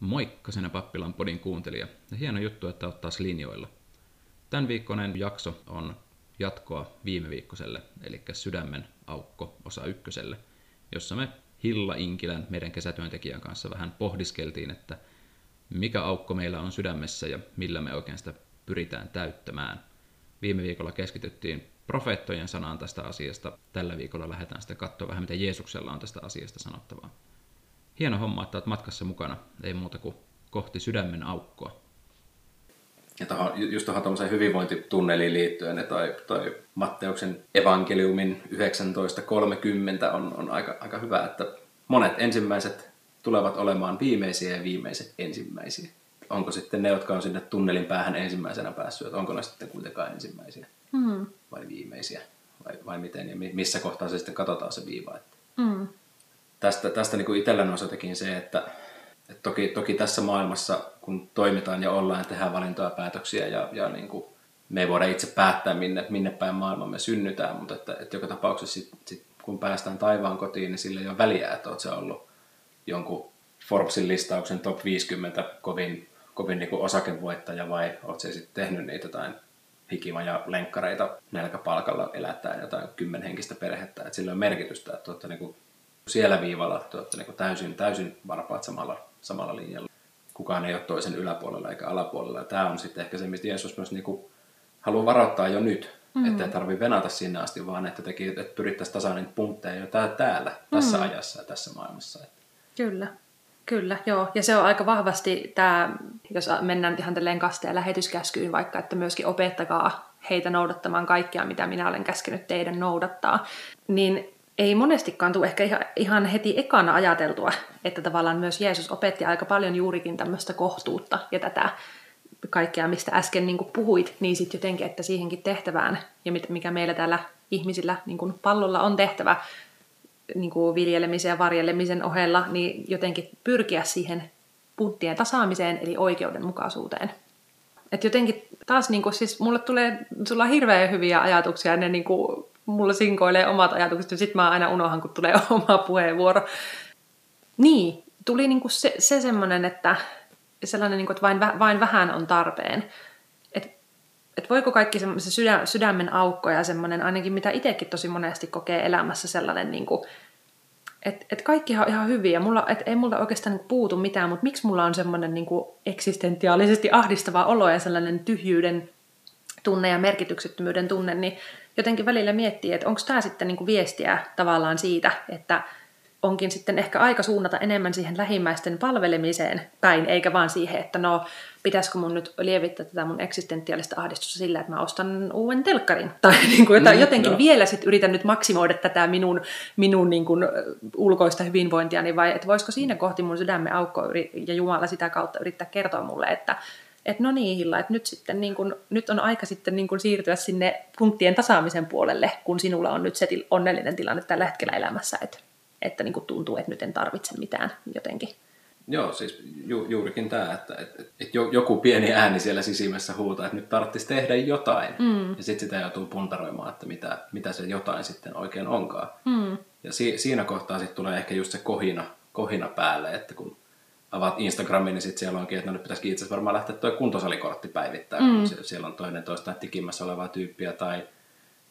Moikka sinä Pappilan podin kuuntelija. Ja hieno juttu, että olet taas linjoilla. Tämän viikkoinen jakso on jatkoa viime viikkoiselle, eli Sydämen aukko osa ykköselle, jossa me Hilla Inkilän, meidän kesätyöntekijän kanssa vähän pohdiskeltiin, että mikä aukko meillä on sydämessä ja millä me oikein sitä pyritään täyttämään. Viime viikolla keskityttiin profeettojen sanaan tästä asiasta. Tällä viikolla lähdetään sitten katsoa vähän, mitä Jeesuksella on tästä asiasta sanottavaa. Hieno homma, että olet matkassa mukana. Ei muuta kuin kohti sydämen aukkoa. Ja tohon, just tuohon tuommoiseen hyvinvointitunneliin liittyen, toi, toi Matteuksen evankeliumin 19.30 on, on aika, aika hyvä, että monet ensimmäiset tulevat olemaan viimeisiä ja viimeiset ensimmäisiä. Onko sitten ne, jotka on sinne tunnelin päähän ensimmäisenä päässyt, että onko ne sitten kuitenkaan ensimmäisiä mm. vai viimeisiä vai, vai miten ja missä kohtaa se sitten katsotaan se viiva. Että. Mm tästä, tästä niin kuin itsellä nousi se, että, että toki, toki tässä maailmassa, kun toimitaan ja ollaan ja tehdään valintoja päätöksiä ja, ja niin kuin, me ei voida itse päättää, minne, minne päin maailma me synnytään, mutta että, että joka tapauksessa sit, sit, kun päästään taivaan kotiin, niin sillä ei ole väliä, että se ollut jonkun Forbesin listauksen top 50 kovin, kovin niin kuin osakevoittaja vai olet se sitten tehnyt niitä jotain hikimaja lenkkareita nälkäpalkalla elättäen jotain kymmenhenkistä perhettä. Että sillä on merkitystä, että olette niin siellä viivalla te olette niin täysin, täysin varpaat samalla, samalla linjalla. Kukaan ei ole toisen yläpuolella eikä alapuolella. Ja tämä on sitten ehkä se, mistä Jeesus myös niin kuin haluaa varoittaa jo nyt, mm-hmm. että ei tarvitse venata sinne asti, vaan että, teki, että pyrittäisiin tasainen puntteja jo täällä, tässä mm-hmm. ajassa ja tässä maailmassa. Kyllä. Kyllä, joo. Ja se on aika vahvasti tämä, jos mennään ihan tälleen kaste- ja lähetyskäskyyn vaikka, että myöskin opettakaa heitä noudattamaan kaikkea, mitä minä olen käskenyt teidän noudattaa. Niin ei monestikaan tule ehkä ihan, heti ekana ajateltua, että tavallaan myös Jeesus opetti aika paljon juurikin tämmöistä kohtuutta ja tätä kaikkea, mistä äsken niin kuin puhuit, niin sitten jotenkin, että siihenkin tehtävään ja mikä meillä täällä ihmisillä niin kuin pallolla on tehtävä niin kuin viljelemisen ja varjelemisen ohella, niin jotenkin pyrkiä siihen punttien tasaamiseen eli oikeudenmukaisuuteen. Et jotenkin taas niin kuin, siis mulle tulee, sulla on hirveän hyviä ajatuksia, ne niin kuin mulla sinkoilee omat ajatukset ja sitten mä aina unohan, kun tulee oma puheenvuoro. Niin, tuli niinku se, se semmoinen, että sellainen, niinku, että vain, vain vähän on tarpeen. Että et voiko kaikki se sydä, sydämen aukko ja semmoinen, ainakin mitä itsekin tosi monesti kokee elämässä sellainen, niinku, että et kaikkihan on ihan hyviä. Mulla, et ei multa oikeastaan niinku puutu mitään, mutta miksi mulla on semmoinen niinku eksistentiaalisesti ahdistava olo ja sellainen tyhjyyden tunne ja merkityksettömyyden tunne, niin jotenkin välillä miettii, että onko tämä sitten niinku viestiä tavallaan siitä, että onkin sitten ehkä aika suunnata enemmän siihen lähimmäisten palvelemiseen päin, eikä vaan siihen, että no, pitäisikö mun nyt lievittää tätä mun eksistentiaalista ahdistusta sillä, että mä ostan uuden telkkarin. Tai niin kuin, mm, jotenkin no. vielä sitten yritän nyt maksimoida tätä minun, minun niin kuin, ulkoista hyvinvointiani, vai että voisiko siinä kohti mun sydämen aukko ja Jumala sitä kautta yrittää kertoa mulle, että että no niin Hilla, että nyt, sitten niin kun, nyt on aika sitten niin kun siirtyä sinne punttien tasaamisen puolelle, kun sinulla on nyt se til- onnellinen tilanne tällä hetkellä elämässä, että, että niin tuntuu, että nyt en tarvitse mitään jotenkin. Joo, siis ju, juurikin tämä, että että että joku pieni ääni siellä sisimmässä huutaa, että nyt tarvitsisi tehdä jotain. Mm. Ja sitten sitä joutuu puntaroimaan, että mitä, mitä se jotain sitten oikein onkaan. Mm. Ja si, siinä kohtaa sitten tulee ehkä just se kohina, kohina päälle, että kun avaat Instagramin, niin sitten siellä onkin, että no nyt pitäisi itse varmaan lähteä tuo kuntosalikortti päivittää, mm. kun siellä on toinen toista tikimmässä olevaa tyyppiä, tai,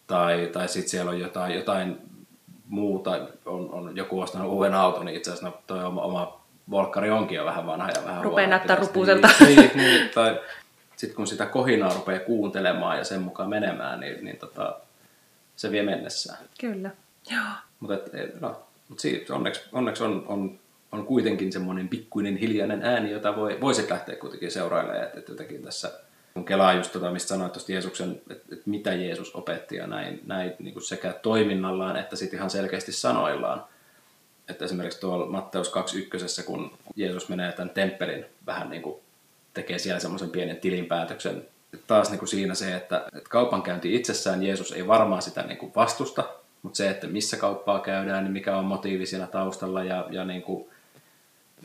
tai, tai sitten siellä on jotain, jotain muuta, on, on joku ostanut uuden auton, niin itse asiassa no, toi oma, oma volkkari onkin jo vähän vanha ja vähän Rupeaa näyttää rupuselta. Niin, niin, niin, tai sitten kun sitä kohinaa rupeaa kuuntelemaan ja sen mukaan menemään, niin, niin tota, se vie mennessään. Kyllä, joo. Mutta no, mut siitä, onneksi, onneksi on, on on kuitenkin semmoinen pikkuinen hiljainen ääni, jota voi, voisi lähteä kuitenkin seurailemaan. Että, että jotenkin tässä, kun kelaa just tota, mistä sanoit tuosta Jeesuksen, että, että mitä Jeesus opetti ja näin, näin niin kuin sekä toiminnallaan että sitten ihan selkeästi sanoillaan. Että esimerkiksi tuolla Matteus 2.1, kun Jeesus menee tämän temppelin vähän niin kuin tekee siellä semmoisen pienen tilinpäätöksen. Taas niin kuin siinä se, että, että kaupankäynti itsessään Jeesus ei varmaan sitä niin kuin vastusta, mutta se, että missä kauppaa käydään, niin mikä on motiivi siinä taustalla ja, ja niin kuin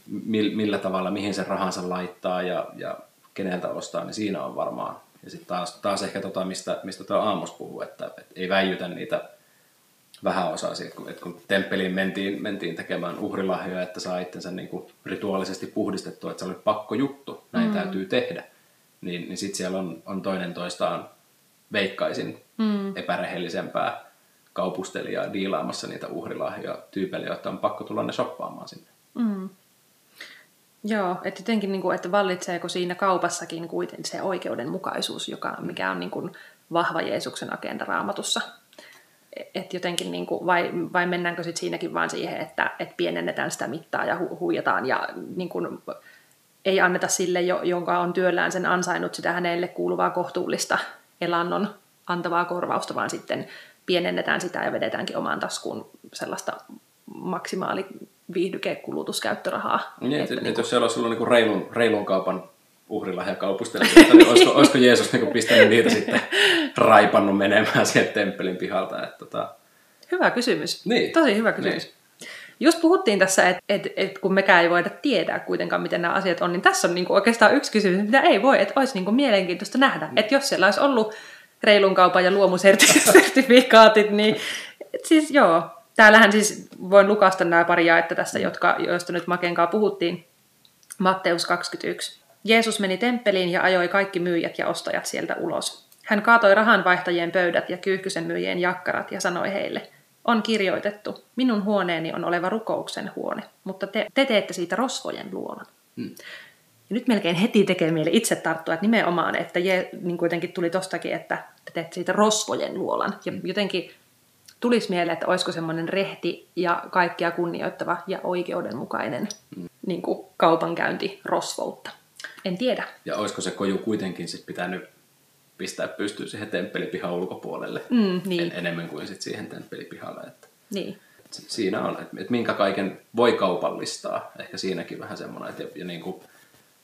millä tavalla, mihin sen rahansa laittaa ja, ja keneltä ostaa, niin siinä on varmaan. Ja sitten taas, taas ehkä tota, mistä, mistä tuo Aamos puhuu, että, että ei väijytä niitä vähäosaisia. Että kun, että kun temppeliin mentiin, mentiin tekemään uhrilahjoja, että saa itsensä niin kuin rituaalisesti puhdistettua, että se oli pakko juttu, näin mm. täytyy tehdä. Niin, niin sitten siellä on, on toinen toistaan veikkaisin mm. epärehellisempää kaupustelijaa diilaamassa niitä uhrilahjoja tyypeille, joita on pakko tulla ne shoppaamaan sinne. Mm. Joo, että jotenkin, niin kuin, että vallitseeko siinä kaupassakin kuitenkin se oikeudenmukaisuus, joka, mikä on niin kuin, vahva Jeesuksen agenda raamatussa. Et jotenkin, niin kuin, vai, vai mennäänkö sit siinäkin vaan siihen, että et pienennetään sitä mittaa ja hu- huijataan ja niin kuin, ei anneta sille, jonka on työllään sen ansainnut sitä hänelle kuuluvaa kohtuullista elannon antavaa korvausta, vaan sitten pienennetään sitä ja vedetäänkin omaan taskuun sellaista maksimaali viihdykekulutuskäyttörahaa. Niin, että, että, niin jos siellä olisi ollut niin reilun, reilun kaupan uhrilahjakaupustelijoita, niin olisiko, olisiko Jeesus niin pistänyt niitä sitten raipannut menemään sieltä temppelin pihalta? Että, tota... Hyvä kysymys. Niin. Tosi hyvä kysymys. Niin. Just puhuttiin tässä, että et, et kun mekään ei voida tietää kuitenkaan, miten nämä asiat on, niin tässä on niinku oikeastaan yksi kysymys, mitä ei voi, että olisi niinku mielenkiintoista nähdä. Mm. Että jos siellä olisi ollut reilun kaupan ja luomusertifikaatit, niin siis joo, täällähän siis voin lukasta nämä pari jaetta tässä, jotka, joista nyt Makenkaa puhuttiin. Matteus 21. Jeesus meni temppeliin ja ajoi kaikki myyjät ja ostajat sieltä ulos. Hän kaatoi rahanvaihtajien pöydät ja kyyhkysen myyjien jakkarat ja sanoi heille, on kirjoitettu, minun huoneeni on oleva rukouksen huone, mutta te, te teette siitä rosvojen luolan. Hmm. Ja nyt melkein heti tekee mieli itse tarttua, että nimenomaan, että je, niin kuitenkin tuli tostakin, että te teette siitä rosvojen luolan. Ja jotenkin tulisi mieleen, että olisiko semmoinen rehti ja kaikkia kunnioittava ja oikeudenmukainen mm. niin kuin kaupankäynti rosvoutta. En tiedä. Ja olisiko se koju kuitenkin sit pitänyt pistää pystyyn siihen temppelipihan ulkopuolelle mm, niin. en, enemmän kuin sit siihen temppelipihalle. Että niin. Siinä on, että, että minkä kaiken voi kaupallistaa. Ehkä siinäkin vähän semmoinen, että ja, ja niin kuin,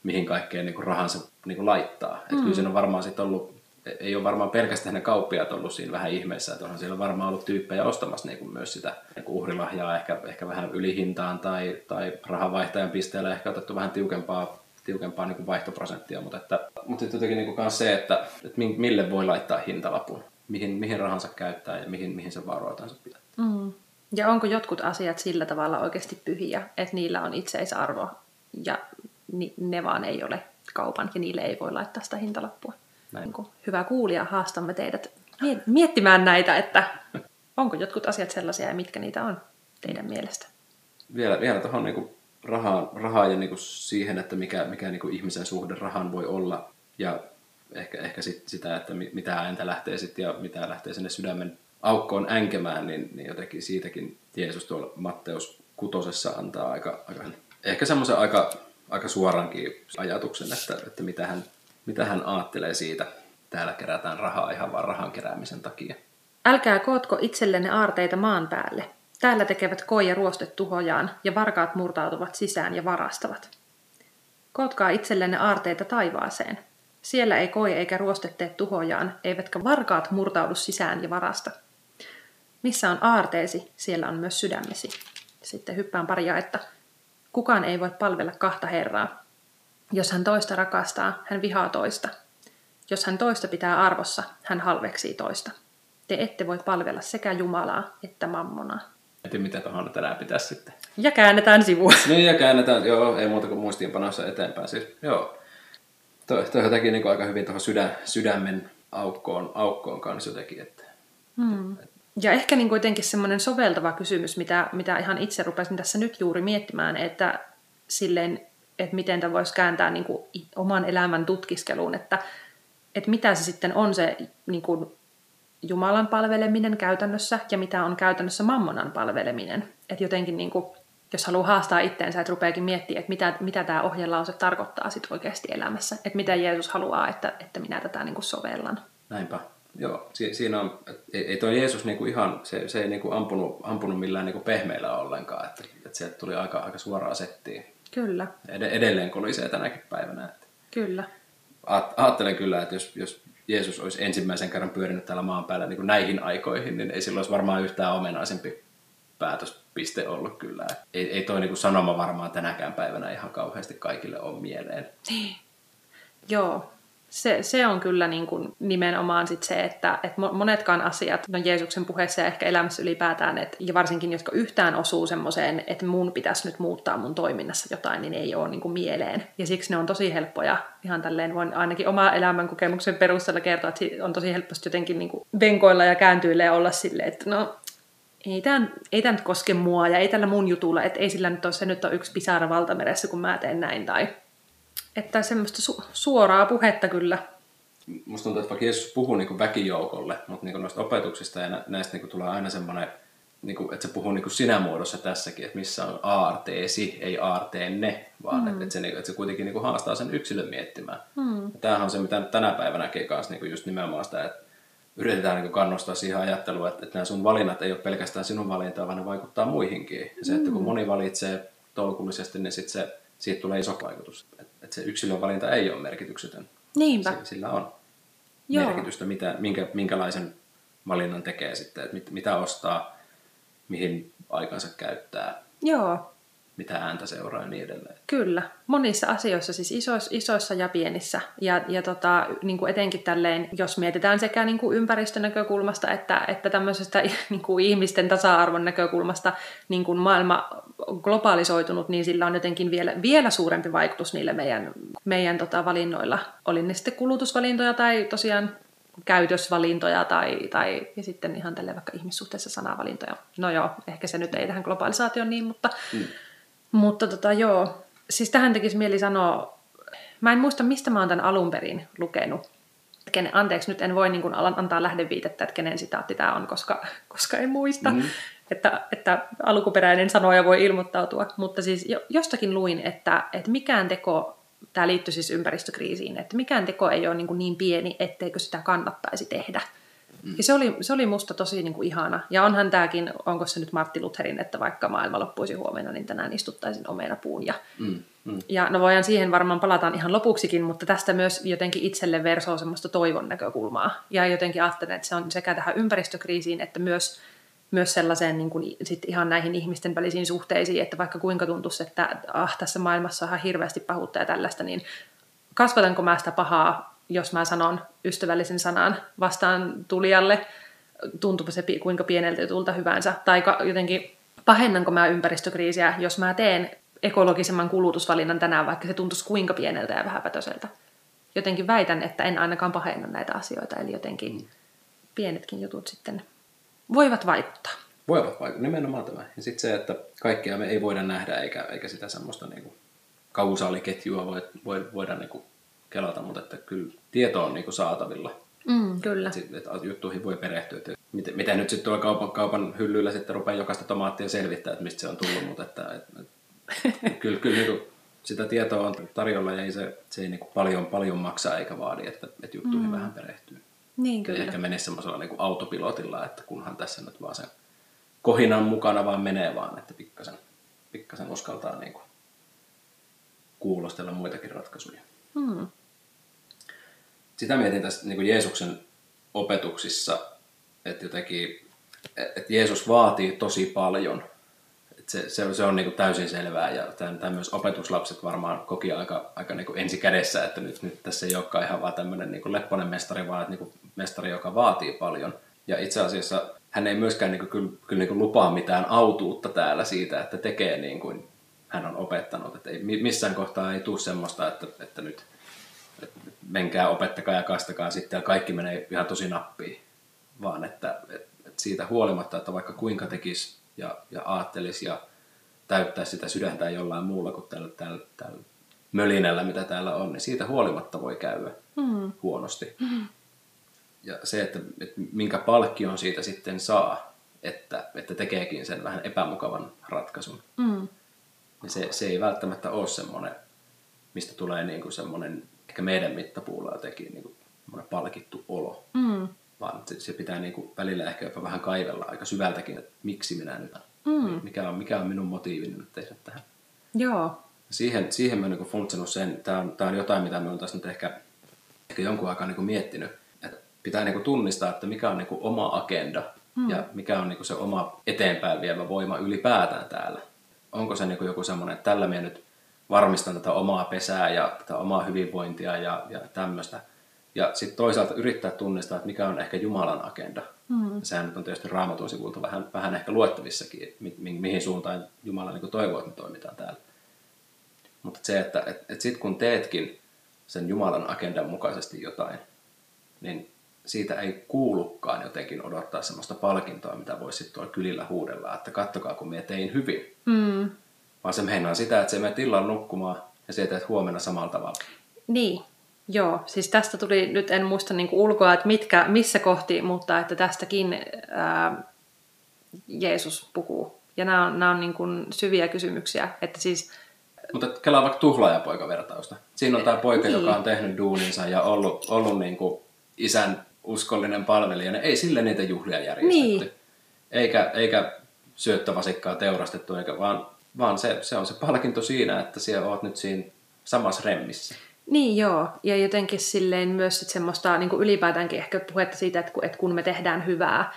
mihin kaikkeen niin kuin rahansa niin kuin laittaa. Että mm. kyllä siinä on varmaan sitten ollut ei ole varmaan pelkästään ne kauppiaat ollut siinä vähän ihmeessä, että onhan siellä varmaan ollut tyyppejä ostamassa niin kuin myös sitä niin kuin uhrilahjaa ehkä, ehkä vähän ylihintaan tai, tai rahanvaihtajan pisteellä ehkä otettu vähän tiukempaa, tiukempaa niin kuin vaihtoprosenttia, mutta, että, mutta jotenkin niin kuin se, että, että mille voi laittaa hintalapun, mihin, mihin rahansa käyttää ja mihin, mihin se varoitansa pitää. Mm. Ja onko jotkut asiat sillä tavalla oikeasti pyhiä, että niillä on itseisarvo ja ne vaan ei ole kaupan ja niille ei voi laittaa sitä hintalappua? Niin kuin hyvä kuulija, haastamme teidät miettimään näitä, että onko jotkut asiat sellaisia ja mitkä niitä on teidän mielestä. Vielä, vielä tuohon niin rahaan, rahaan ja niin kuin siihen, että mikä, mikä niin kuin ihmisen suhde rahan voi olla ja ehkä, ehkä sit sitä, että mitä ääntä lähtee sitten ja mitä lähtee sinne sydämen aukkoon änkemään, niin, niin jotenkin siitäkin Jeesus tuolla Matteus kutosessa antaa aika, aika ehkä semmoisen aika, aika suorankin ajatuksen, että, että mitä hän mitä hän ajattelee siitä, täällä kerätään rahaa ihan vaan rahan keräämisen takia. Älkää kootko itsellenne aarteita maan päälle. Täällä tekevät koi ja ruostet tuhojaan, ja varkaat murtautuvat sisään ja varastavat. Kootkaa itsellenne aarteita taivaaseen. Siellä ei koi eikä ruoste tee tuhojaan, eivätkä varkaat murtaudu sisään ja varasta. Missä on aarteesi, siellä on myös sydämesi. Sitten hyppään pari jaetta. Kukaan ei voi palvella kahta herraa, jos hän toista rakastaa, hän vihaa toista. Jos hän toista pitää arvossa, hän halveksii toista. Te ette voi palvella sekä Jumalaa että mammonaa. Mietin, mitä tuohon tänään pitäisi sitten. Ja käännetään sivua. Niin, ja käännetään, joo, ei muuta kuin muistiinpanossa eteenpäin. Siis, joo. Toi, toi jotenkin niin aika hyvin tuohon sydä, sydämen aukkoon, aukkoon kanssa jotenkin. Että, hmm. Ja ehkä niin kuitenkin semmoinen soveltava kysymys, mitä, mitä ihan itse rupesin tässä nyt juuri miettimään, että silleen että miten tämä voisi kääntää niin kuin oman elämän tutkiskeluun, että, että mitä se sitten on se niin kuin Jumalan palveleminen käytännössä ja mitä on käytännössä mammonan palveleminen. Että jotenkin niin kuin, jos haluaa haastaa itteensä, että rupeakin miettimään, että mitä, mitä tämä ohjelause tarkoittaa sit oikeasti elämässä. Että mitä Jeesus haluaa, että, että minä tätä niin kuin sovellan. Näinpä. Joo, si- siinä on, ei, ei tuo Jeesus niinku ihan, se, se ei niinku ampunut, ampunut millään niinku pehmeillä ollenkaan, että, että sieltä tuli aika, aika suoraa settiä. Kyllä. Ed- edelleen kolisee tänäkin päivänä. Että kyllä. Ajattelen kyllä, että jos, jos Jeesus olisi ensimmäisen kerran pyörinyt täällä maan päällä niin kuin näihin aikoihin, niin ei silloin olisi varmaan yhtään omenaisempi päätöspiste ollut kyllä. Ei, ei toi niin kuin sanoma varmaan tänäkään päivänä ihan kauheasti kaikille ole mieleen. Niin. Joo. Se, se on kyllä niin kuin nimenomaan sit se, että, että monetkaan asiat, no Jeesuksen puheessa ja ehkä elämässä ylipäätään, että, ja varsinkin jotka yhtään osuu semmoiseen, että mun pitäisi nyt muuttaa mun toiminnassa jotain, niin ei ole niin kuin mieleen. Ja siksi ne on tosi helppoja. Ihan tälleen voin ainakin oma elämän kokemuksen perusteella kertoa, että on tosi helposti jotenkin niin kuin venkoilla ja kääntyillä ja olla silleen, että no ei tämä, ei tämä nyt koske mua ja ei tällä mun jutulla, että ei sillä nyt ole, se nyt on yksi pisara valtameressä, kun mä teen näin. Tai, että semmoista su- suoraa puhetta kyllä. Musta tuntuu, että vaikka Jeesus puhuu niin väkijoukolle, mutta niin noista opetuksista ja näistä niin tulee aina semmoinen, niin kuin, että se puhuu niin sinä muodossa tässäkin, että missä on aarteesi, ei aarteenne, vaan mm. että, että, se, niin, että se kuitenkin niin haastaa sen yksilön miettimään. Mm. Tämähän on se, mitä tänä päivänä näkee kanssa niin just nimenomaan sitä, että yritetään niin kannustaa siihen ajatteluun, että, että nämä sun valinnat ei ole pelkästään sinun valintaa, vaan ne vaikuttaa muihinkin. Ja se, että kun mm. moni valitsee tolkullisesti, niin sit se, siitä tulee iso vaikutus. Että, että se yksilön valinta ei ole merkityksetön. Niinpä. Se, sillä on Joo. merkitystä, mitä, minkä, minkälaisen valinnan tekee sitten, että mit, mitä ostaa, mihin aikansa käyttää. Joo mitä ääntä seuraa ja niin edelleen. Kyllä, monissa asioissa, siis isoissa, isoissa ja pienissä. Ja, ja tota, niin kuin etenkin tälleen, jos mietitään sekä niin kuin ympäristön näkökulmasta että, että tämmöisestä niin kuin ihmisten tasa-arvon näkökulmasta, niin kuin maailma on globalisoitunut, niin sillä on jotenkin vielä, vielä suurempi vaikutus niille meidän, meidän tota, valinnoilla. Oli ne sitten kulutusvalintoja tai tosiaan käytösvalintoja tai, tai ja sitten ihan tälle vaikka ihmissuhteessa sanavalintoja. No joo, ehkä se nyt ei tähän globalisaatioon niin, mutta, mm. Mutta tota, joo, siis tähän tekisi mieli sanoa, mä en muista mistä mä oon tämän alun perin lukenut. Kenen, anteeksi, nyt en voi niin kuin antaa lähdeviitettä, että kenen sitaatti tämä on, koska, koska en muista, mm. että, että alkuperäinen sanoja voi ilmoittautua. Mutta siis jostakin luin, että, että mikään teko, tämä liittyy siis ympäristökriisiin, että mikään teko ei ole niin, kuin niin pieni, etteikö sitä kannattaisi tehdä. Mm. Ja se oli, se oli musta tosi niin kuin ihana. Ja onhan tämäkin, onko se nyt Martti Lutherin, että vaikka maailma loppuisi huomenna, niin tänään istuttaisin omenapuun. Ja, mm. Mm. ja no voidaan siihen varmaan palataan ihan lopuksikin, mutta tästä myös jotenkin itselle versoo semmoista toivon näkökulmaa. Ja jotenkin ajattelen, että se on sekä tähän ympäristökriisiin, että myös myös sellaiseen niin kuin, sit ihan näihin ihmisten välisiin suhteisiin, että vaikka kuinka tuntuisi, että ah, tässä maailmassa on ihan hirveästi pahuutta ja tällaista, niin kasvatanko mä sitä pahaa jos mä sanon ystävällisen sanan vastaan tulijalle, tuntuupa se kuinka pieneltä jutulta hyvänsä, tai jotenkin pahennanko mä ympäristökriisiä, jos mä teen ekologisemman kulutusvalinnan tänään, vaikka se tuntuisi kuinka pieneltä ja vähäpätöiseltä. Jotenkin väitän, että en ainakaan pahenna näitä asioita, eli jotenkin mm. pienetkin jutut sitten voivat vaikuttaa. Voivat vaikuttaa, nimenomaan tämä. Ja sitten se, että kaikkea me ei voida nähdä, eikä, eikä sitä semmoista niinku kausaaliketjua voi, voi, voida niinku kelata, mutta että kyllä tieto on niinku saatavilla. Mm, kyllä. Et, et juttuihin voi perehtyä. Että miten, miten nyt sitten tuolla kaupan, kaupan hyllyllä sitten rupeaa jokaista tomaattia selvittää, että mistä se on tullut, mutta että, et, et, kyllä, kyllä niinku sitä tietoa on tarjolla ja ei se, se ei niinku paljon, paljon maksaa eikä vaadi, että, että juttuihin mm. vähän perehtyy. Niin kyllä. Ei ehkä mene semmoisella niinku autopilotilla, että kunhan tässä nyt vaan sen kohinan mukana vaan menee vaan, että pikkasen, pikkasen uskaltaa niinku kuulostella muitakin ratkaisuja. Hmm sitä mietin tässä niin kuin Jeesuksen opetuksissa, että jotenkin, että Jeesus vaatii tosi paljon. Että se, se, se on niin kuin täysin selvää ja tämän, tämän myös opetuslapset varmaan koki aika, aika niin kuin että nyt, nyt tässä ei olekaan ihan vaan tämmöinen niin lepponen mestari, vaan että niin kuin mestari, joka vaatii paljon. Ja itse asiassa hän ei myöskään niin kuin, kyllä, kyllä niin kuin lupaa mitään autuutta täällä siitä, että tekee niin kuin hän on opettanut. Että ei, missään kohtaa ei tule semmoista, että, että nyt – menkää opettakaa ja kastakaa sitten ja kaikki menee ihan tosi nappiin. Vaan että, että siitä huolimatta, että vaikka kuinka tekisi ja, ja ajattelisi ja täyttää sitä sydäntä jollain muulla kuin tällä, tällä, tällä mölinällä, mitä täällä on, niin siitä huolimatta voi käydä mm. huonosti. Mm. Ja se, että, että minkä palkkion siitä sitten saa, että, että tekeekin sen vähän epämukavan ratkaisun, mm. niin se, se ei välttämättä ole semmoinen, mistä tulee niin kuin semmoinen ehkä meidän mittapuulla jotenkin niin kuin palkittu olo. Mm. Vaan se, se pitää niin kuin välillä ehkä jopa vähän kaivella aika syvältäkin, että miksi minä nyt, mm. mikä, on, mikä on minun motiivini nyt tehdä tähän. Joo. Siihen, siihen mä oon niin funtsinut sen, tämä on, tämä on jotain, mitä mä oon tässä nyt ehkä, ehkä jonkun aikaa niin miettinyt, että pitää niin kuin tunnistaa, että mikä on niin kuin oma agenda mm. ja mikä on niin kuin se oma eteenpäin vievä voima ylipäätään täällä. Onko se niin kuin joku semmoinen, että tällä me nyt varmistan tätä omaa pesää ja tätä omaa hyvinvointia ja, ja tämmöistä. ja sitten toisaalta yrittää tunnistaa, että mikä on ehkä Jumalan agenda. Mm. Sehän nyt on tietysti raamatun sivulta vähän, vähän ehkä luettavissakin, mi- mi- mihin suuntaan Jumala niin toivoo, että me toimitaan täällä. Mutta se, että et, et sitten kun teetkin sen Jumalan agendan mukaisesti jotain, niin siitä ei kuulukaan jotenkin odottaa semmoista palkintoa, mitä voisi sitten tuolla kylillä huudella, että kattokaa kun me tein hyvin. Mm. Vaan se meinaa sitä, että se menet illan nukkumaan ja se teet huomenna samalla tavalla. Niin, joo. Siis tästä tuli, nyt en muista niinku ulkoa, että mitkä, missä kohti, mutta että tästäkin ää, Jeesus puhuu. Ja nämä on, nämä on niin kuin syviä kysymyksiä. Että siis, mutta kelaa vaikka tuhlaajapoika-vertausta. Siinä on tämä poika, niin. joka on tehnyt duuninsa ja ollut, ollut niin kuin isän uskollinen palvelija. Ei sille niitä juhlia järjestetty. Niin. Eikä, eikä syöttövasikkaa teurastettu, eikä vaan, vaan se, se on se palkinto siinä, että siellä oot nyt siinä samassa remmissä. Niin joo, ja jotenkin silleen myös sit semmoista niin kuin ylipäätäänkin ehkä puhetta siitä, että kun, että kun me tehdään hyvää,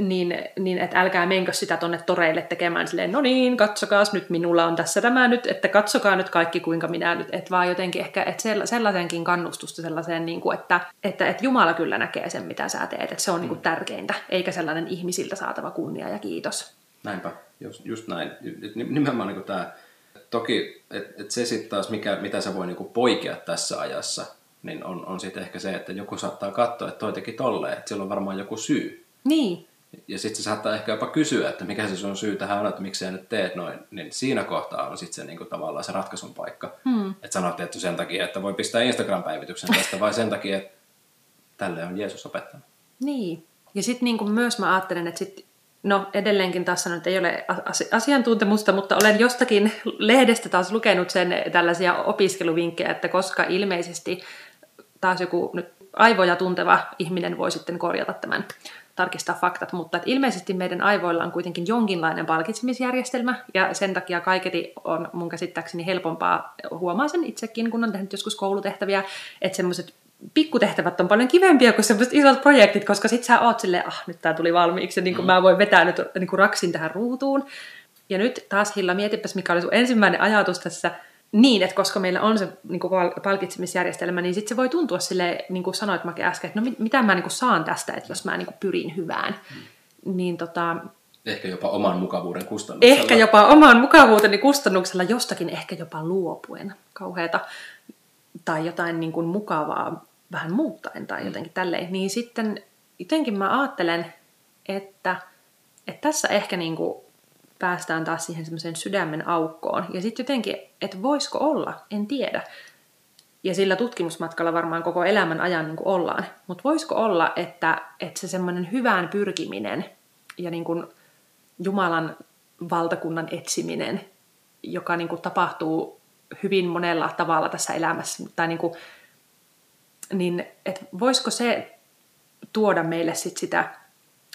niin, niin että älkää menkö sitä tonne toreille tekemään silleen, no niin, katsokaa nyt, minulla on tässä tämä nyt, että katsokaa nyt kaikki kuinka minä nyt, että vaan jotenkin ehkä että sellaisenkin kannustusta sellaiseen, niin kuin, että, että, että Jumala kyllä näkee sen, mitä sä teet, että se on mm. niin kuin tärkeintä, eikä sellainen ihmisiltä saatava kunnia ja kiitos. Näinpä, just, just näin. Nimenomaan niin tämä, toki, että et se sitten taas, mikä, mitä se voi niin poikea tässä ajassa, niin on, on sitten ehkä se, että joku saattaa katsoa, että toi teki tolleen, että sillä on varmaan joku syy. Niin. Ja sitten se saattaa ehkä jopa kysyä, että mikä se sun syy tähän on, että miksi sä nyt teet noin. Niin siinä kohtaa on sitten se niin kuin, tavallaan se ratkaisun paikka. Hmm. Että sanot, että sen takia, että voi pistää Instagram-päivityksen tästä, vai sen takia, että tälle on Jeesus opettanut. Niin. Ja sitten niin myös mä ajattelen, että sit, no edelleenkin tässä nyt ei ole asiantuntemusta, mutta olen jostakin lehdestä taas lukenut sen tällaisia opiskeluvinkkejä, että koska ilmeisesti taas joku nyt aivoja tunteva ihminen voi sitten korjata tämän tarkistaa faktat, mutta että ilmeisesti meidän aivoilla on kuitenkin jonkinlainen palkitsemisjärjestelmä, ja sen takia kaiketi on mun käsittääkseni helpompaa, huomaa sen itsekin, kun on tehnyt joskus koulutehtäviä, että semmoiset pikkutehtävät on paljon kivempiä kuin semmoiset isot projektit, koska sit sä oot silleen, ah, nyt tää tuli valmiiksi, ja niin kuin mm. mä voin vetää nyt niin kuin raksin tähän ruutuun. Ja nyt taas Hilla, mietipäs mikä oli sun ensimmäinen ajatus tässä, niin, että koska meillä on se niin kuin palkitsemisjärjestelmä, niin sitten se voi tuntua sille, niin kuin sanoit Make äsken, että no mit, mitä mä niin kuin saan tästä, että jos mä niin kuin pyrin hyvään. Mm. Niin tota, Ehkä jopa oman mukavuuden kustannuksella. Ehkä jopa oman mukavuuteni kustannuksella, jostakin ehkä jopa luopuen kauheata. Tai jotain niin kuin mukavaa vähän muuttaen tai mm. jotenkin tälleen. Niin sitten jotenkin mä ajattelen, että, että tässä ehkä niin kuin päästään taas siihen semmoiseen sydämen aukkoon. Ja sitten jotenkin, että voisiko olla, en tiedä. Ja sillä tutkimusmatkalla varmaan koko elämän ajan niin kuin ollaan. Mutta voisiko olla, että, että se semmoinen hyvään pyrkiminen ja niin kuin Jumalan valtakunnan etsiminen, joka niin kuin tapahtuu hyvin monella tavalla tässä elämässä, tai niin, kuin, niin että voisiko se tuoda meille sit sitä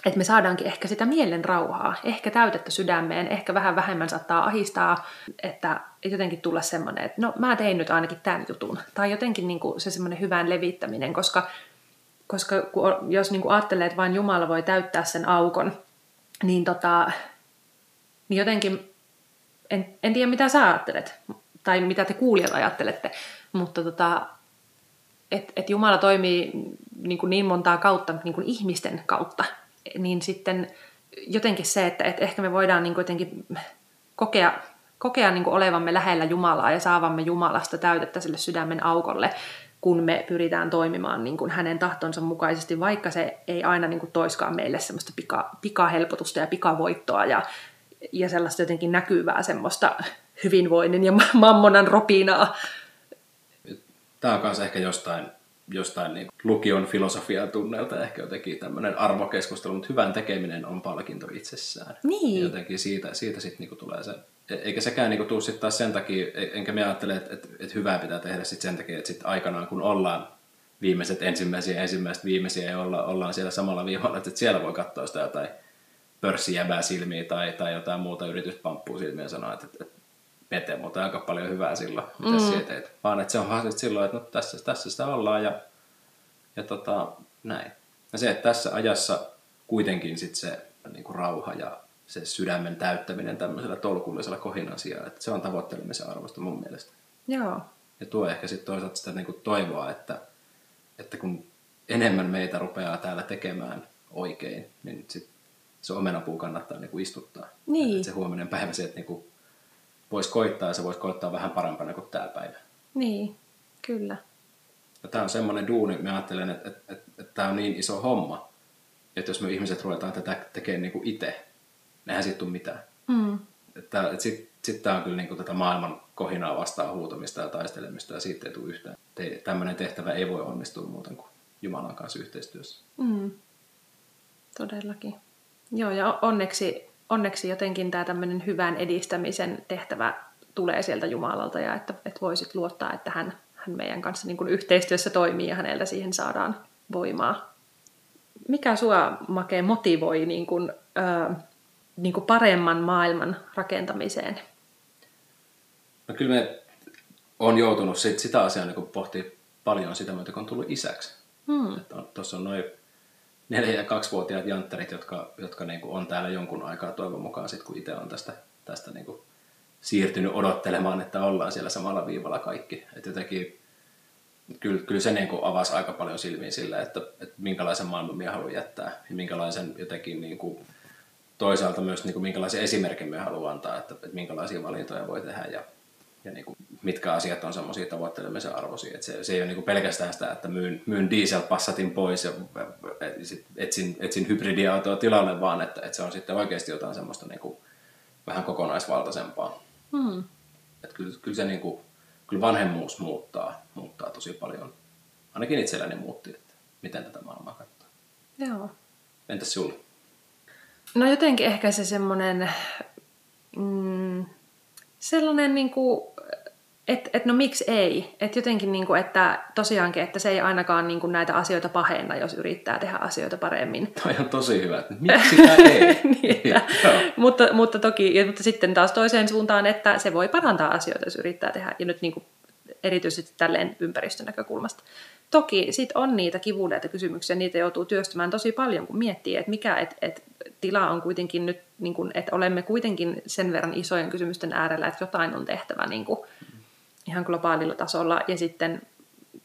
että me saadaankin ehkä sitä mielen rauhaa, ehkä täytettä sydämeen, ehkä vähän vähemmän saattaa ahistaa, että jotenkin tulla semmoinen, että no mä tein nyt ainakin tämän jutun. Tai jotenkin niin kuin se semmoinen hyvän levittäminen, koska, koska jos niin kuin ajattelee, että vain Jumala voi täyttää sen aukon, niin, tota, niin jotenkin, en, en tiedä mitä sä ajattelet, tai mitä te kuulijat ajattelette, mutta tota, että et Jumala toimii niin, kuin niin montaa kautta niin kuin ihmisten kautta, niin sitten jotenkin se, että, että ehkä me voidaan niin jotenkin kokea, kokea niin olevamme lähellä Jumalaa ja saavamme Jumalasta täytettä sille sydämen aukolle, kun me pyritään toimimaan niin kuin hänen tahtonsa mukaisesti, vaikka se ei aina niin kuin toiskaan meille semmoista pika, pikahelpotusta ja pikavoittoa ja, ja sellaista jotenkin näkyvää semmoista hyvinvoinnin ja mammonan ropinaa. Tämä on myös ehkä jostain jostain niin lukion filosofian tunnelta ehkä jotenkin tämmöinen arvokeskustelu, mutta hyvän tekeminen on palkinto itsessään. Niin. Ja jotenkin siitä, siitä sitten niin tulee se, e, eikä sekään niin tule sitten taas sen takia, e, enkä me ajattele, että, että, että hyvää pitää tehdä sitten sen takia, että sitten aikanaan kun ollaan viimeiset ensimmäisiä ensimmäiset viimeisiä ja olla, ollaan siellä samalla viivalla, että siellä voi katsoa sitä jotain pörssijäbää silmiä tai, tai jotain muuta yrityspamppua silmiä ja sanoa, että, että Pete, mutta aika paljon hyvää silloin, mitä mm. teet. Vaan että se on vaan silloin, että no, tässä, tässä sitä ollaan ja, ja tota, näin. Ja se, että tässä ajassa kuitenkin sit se niin kuin rauha ja se sydämen täyttäminen tämmöisellä tolkullisella kohinan sijaan, että se on tavoittelemisen arvosta mun mielestä. Joo. Ja tuo ehkä sitten toisaalta sitä niin kuin toivoa, että, että kun enemmän meitä rupeaa täällä tekemään oikein, niin sit se omenapuu kannattaa niin kuin istuttaa. Niin. Että se huominen päivä se, että niin kuin voisi koittaa ja se voisi koittaa vähän parempana kuin tämä päivä. Niin, kyllä. Ja tämä on semmoinen duuni, mä ajattelen, että, että, että, että tämä on niin iso homma, että jos me ihmiset ruvetaan tätä tekemään niin kuin itse, eihän siitä tule mitään. Mm. Että, että sitten sit tämä on kyllä niin kuin tätä maailman kohinaa vastaan huutamista ja taistelemista ja siitä ei tule yhtään. Te, tämmöinen tehtävä ei voi onnistua muuten kuin Jumalan kanssa yhteistyössä. Mm. Todellakin. Joo, ja onneksi, onneksi jotenkin tämä tämmöinen hyvän edistämisen tehtävä tulee sieltä Jumalalta ja että, että voisit luottaa, että hän, hän meidän kanssa niin kuin yhteistyössä toimii ja häneltä siihen saadaan voimaa. Mikä sua, Make, motivoi niin kuin, ö, niin kuin paremman maailman rakentamiseen? No kyllä me on joutunut sit, sitä asiaa niin pohtia paljon sitä myötä, kun on tullut isäksi. Hmm. Tuossa on noin neljä- ja kaksivuotiaat jantterit, jotka, jotka niin kuin on täällä jonkun aikaa toivon mukaan, sit, kun itse on tästä, tästä niin kuin siirtynyt odottelemaan, että ollaan siellä samalla viivalla kaikki. Et jotenkin, kyllä, kyllä se niin kuin avasi aika paljon silmiin sillä, että, että minkälaisen maailman minä haluan jättää ja minkälaisen jotenkin niin kuin, toisaalta myös niin kuin, minkälaisen esimerkin minä haluan antaa, että, että minkälaisia valintoja voi tehdä ja, ja niin kuin, mitkä asiat on semmoisia tavoittelemisen arvoisia. Että se, se ei ole niin kuin pelkästään sitä, että myyn, myyn dieselpassatin pois ja sit etsin, etsin hybridiautoa tilalle, vaan että, että se on sitten oikeasti jotain semmoista niin kuin, vähän kokonaisvaltaisempaa. Hmm. Että kyllä, kyllä, se niin kuin, kyllä vanhemmuus muuttaa, muuttaa tosi paljon. Ainakin itselläni muutti, että miten tätä maailmaa katsoo. Joo. Entäs sinulle? No jotenkin ehkä se semmoinen, mm, sellainen niin kuin, että et no miksi ei? Että jotenkin niin kuin, että tosiaankin, että se ei ainakaan niin kuin näitä asioita pahenna, jos yrittää tehdä asioita paremmin. Toi on tosi hyvä, että miksi sitä ei? niin, että, mutta, mutta toki, ja, mutta sitten taas toiseen suuntaan, että se voi parantaa asioita, jos yrittää tehdä, ja nyt niin kuin, erityisesti tälleen ympäristön näkökulmasta. Toki sit on niitä kivuleita kysymyksiä, niitä joutuu työstämään tosi paljon, kun miettii, että mikä, että et, tila on kuitenkin nyt, niin että olemme kuitenkin sen verran isojen kysymysten äärellä, että jotain on tehtävä niin kun, ihan globaalilla tasolla. Ja sitten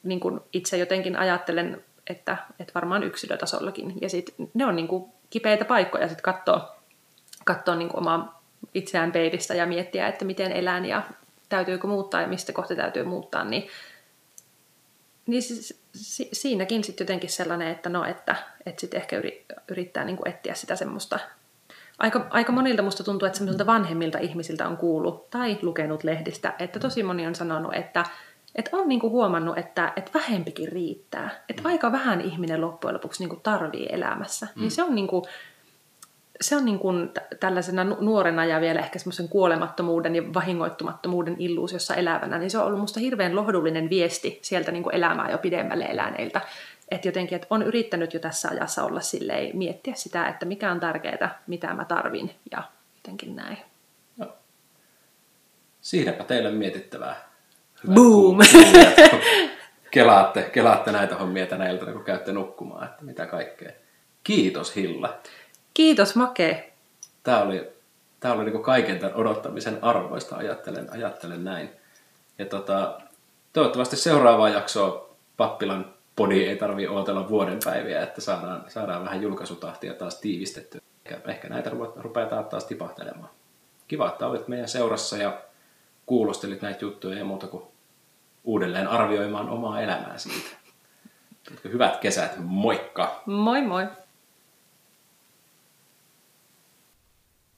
niin kun itse jotenkin ajattelen, että, että varmaan yksilötasollakin. Ja sitten ne on niin kun, kipeitä paikkoja sitten katsoa, katsoa niin omaa itseään peilistä ja miettiä, että miten elän ja täytyykö muuttaa ja mistä kohta täytyy muuttaa, niin, niin siis, si, siinäkin sitten jotenkin sellainen, että no, että, että sitten ehkä yrittää niin kuin etsiä sitä semmoista. Aika, aika monilta musta tuntuu, että semmoisilta vanhemmilta ihmisiltä on kuullut tai lukenut lehdistä, että tosi moni on sanonut, että, että on niinku huomannut, että, että vähempikin riittää. Että mm. aika vähän ihminen loppujen lopuksi niinku tarvii elämässä. Niin mm. Niin se on niinku, se on niin kuin tällaisena nuorena ja vielä ehkä semmoisen kuolemattomuuden ja vahingoittumattomuuden illuusiossa elävänä, niin se on ollut musta hirveän lohdullinen viesti sieltä niin kuin elämää jo pidemmälle eläneiltä. Että jotenkin, että on yrittänyt jo tässä ajassa olla silleen, miettiä sitä, että mikä on tärkeää, mitä mä tarvin ja jotenkin näin. No. Siinäpä teille mietittävää. Hyvät Boom! kelaatte, kelaatte näitä hommia tänä iltana, kun käytte nukkumaan, että mitä kaikkea. Kiitos Hilla. Kiitos Make. Tämä oli, tämä oli niin kaiken tämän odottamisen arvoista, ajattelen, ajattelen näin. Ja tota, toivottavasti seuraavaa jaksoa Pappilan podi ei tarvitse odotella vuoden päiviä, että saadaan, saadaan vähän julkaisutahtia taas tiivistettyä. Ehkä, ehkä näitä rupeaa taas tipahtelemaan. Kiva, että olit meidän seurassa ja kuulostelit näitä juttuja ja muuta kuin uudelleen arvioimaan omaa elämää siitä. Hyvät kesät, moikka! Moi moi!